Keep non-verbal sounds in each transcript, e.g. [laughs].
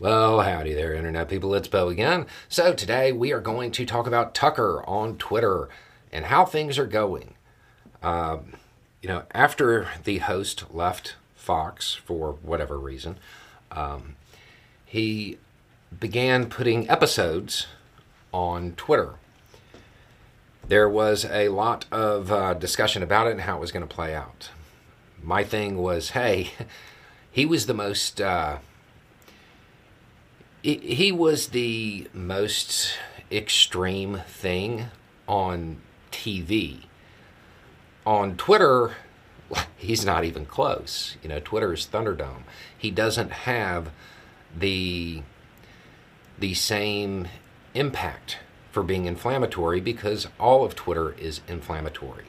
Well, howdy there, Internet people. It's Beau again. So, today we are going to talk about Tucker on Twitter and how things are going. Um, you know, after the host left Fox for whatever reason, um, he began putting episodes on Twitter. There was a lot of uh, discussion about it and how it was going to play out. My thing was hey, [laughs] he was the most. Uh, he was the most extreme thing on TV. On Twitter, [laughs] he's not even close. You know, Twitter is Thunderdome. He doesn't have the the same impact for being inflammatory because all of Twitter is inflammatory.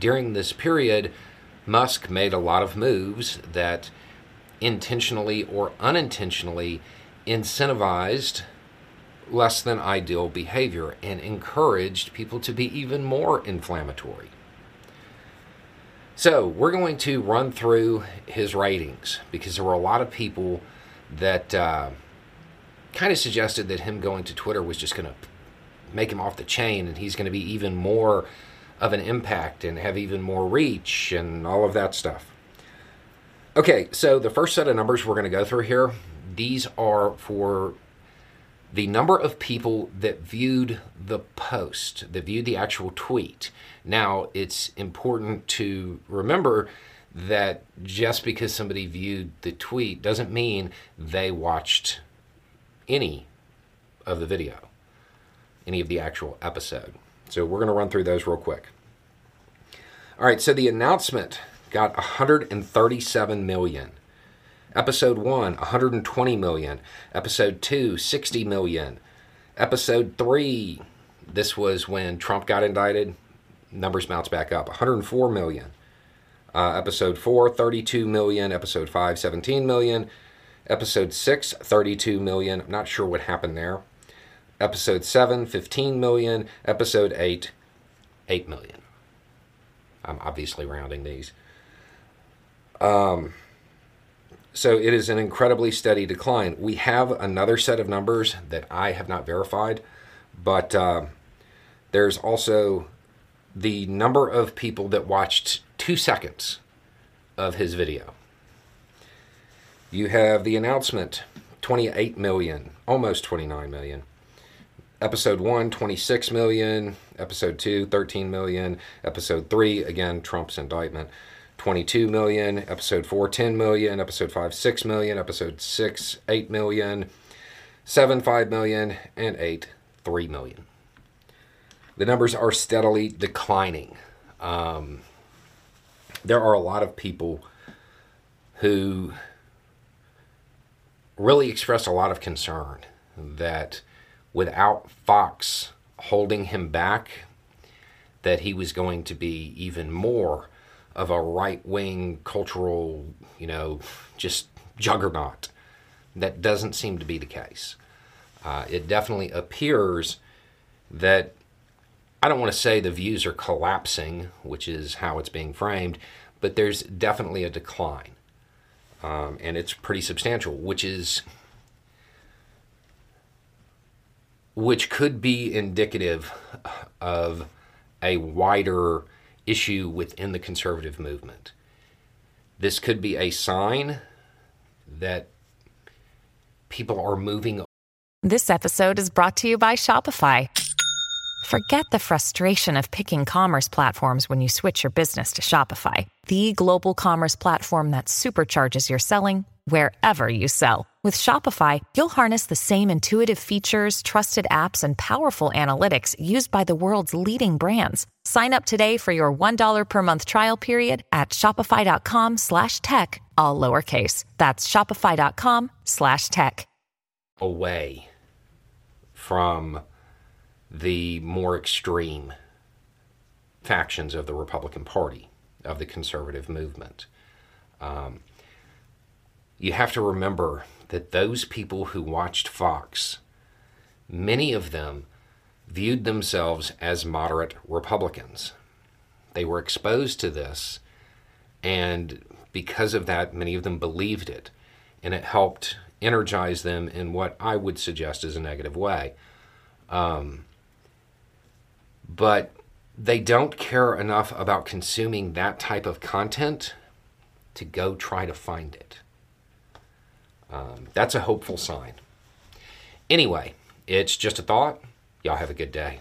During this period, Musk made a lot of moves that intentionally or unintentionally incentivized less than ideal behavior and encouraged people to be even more inflammatory. So, we're going to run through his ratings because there were a lot of people that uh, kind of suggested that him going to Twitter was just going to make him off the chain and he's going to be even more of an impact and have even more reach and all of that stuff. Okay, so the first set of numbers we're going to go through here these are for the number of people that viewed the post, that viewed the actual tweet. Now, it's important to remember that just because somebody viewed the tweet doesn't mean they watched any of the video, any of the actual episode. So we're going to run through those real quick. All right, so the announcement got 137 million. Episode 1, 120 million. Episode 2, 60 million. Episode 3, this was when Trump got indicted. Numbers bounce back up. 104 million. Uh, episode 4, 32 million. Episode 5, 17 million. Episode 6, 32 million. I'm not sure what happened there. Episode 7, 15 million. Episode 8, 8 million. I'm obviously rounding these. Um, so it is an incredibly steady decline. We have another set of numbers that I have not verified, but uh, there's also the number of people that watched two seconds of his video. You have the announcement 28 million, almost 29 million. Episode 1, 26 million. Episode 2, 13 million. Episode 3, again, Trump's indictment. 22 million, episode 4 10 million, episode 5 6 million, episode 6 8 million, 7 5 million, and 8 3 million. The numbers are steadily declining. Um, there are a lot of people who really expressed a lot of concern that without Fox holding him back, that he was going to be even more of a right wing cultural, you know, just juggernaut. That doesn't seem to be the case. Uh, it definitely appears that I don't want to say the views are collapsing, which is how it's being framed, but there's definitely a decline. Um, and it's pretty substantial, which is which could be indicative of a wider issue within the conservative movement. This could be a sign that people are moving. This episode is brought to you by Shopify. Forget the frustration of picking commerce platforms when you switch your business to Shopify, the global commerce platform that supercharges your selling wherever you sell. With Shopify, you'll harness the same intuitive features, trusted apps, and powerful analytics used by the world's leading brands. Sign up today for your $1 per month trial period at shopify.com slash tech, all lowercase. That's shopify.com slash tech. Away from the more extreme factions of the Republican Party, of the conservative movement. Um, you have to remember that those people who watched Fox, many of them viewed themselves as moderate Republicans. They were exposed to this, and because of that, many of them believed it, and it helped energize them in what I would suggest is a negative way. Um, but they don't care enough about consuming that type of content to go try to find it. Um, that's a hopeful sign. Anyway, it's just a thought. Y'all have a good day.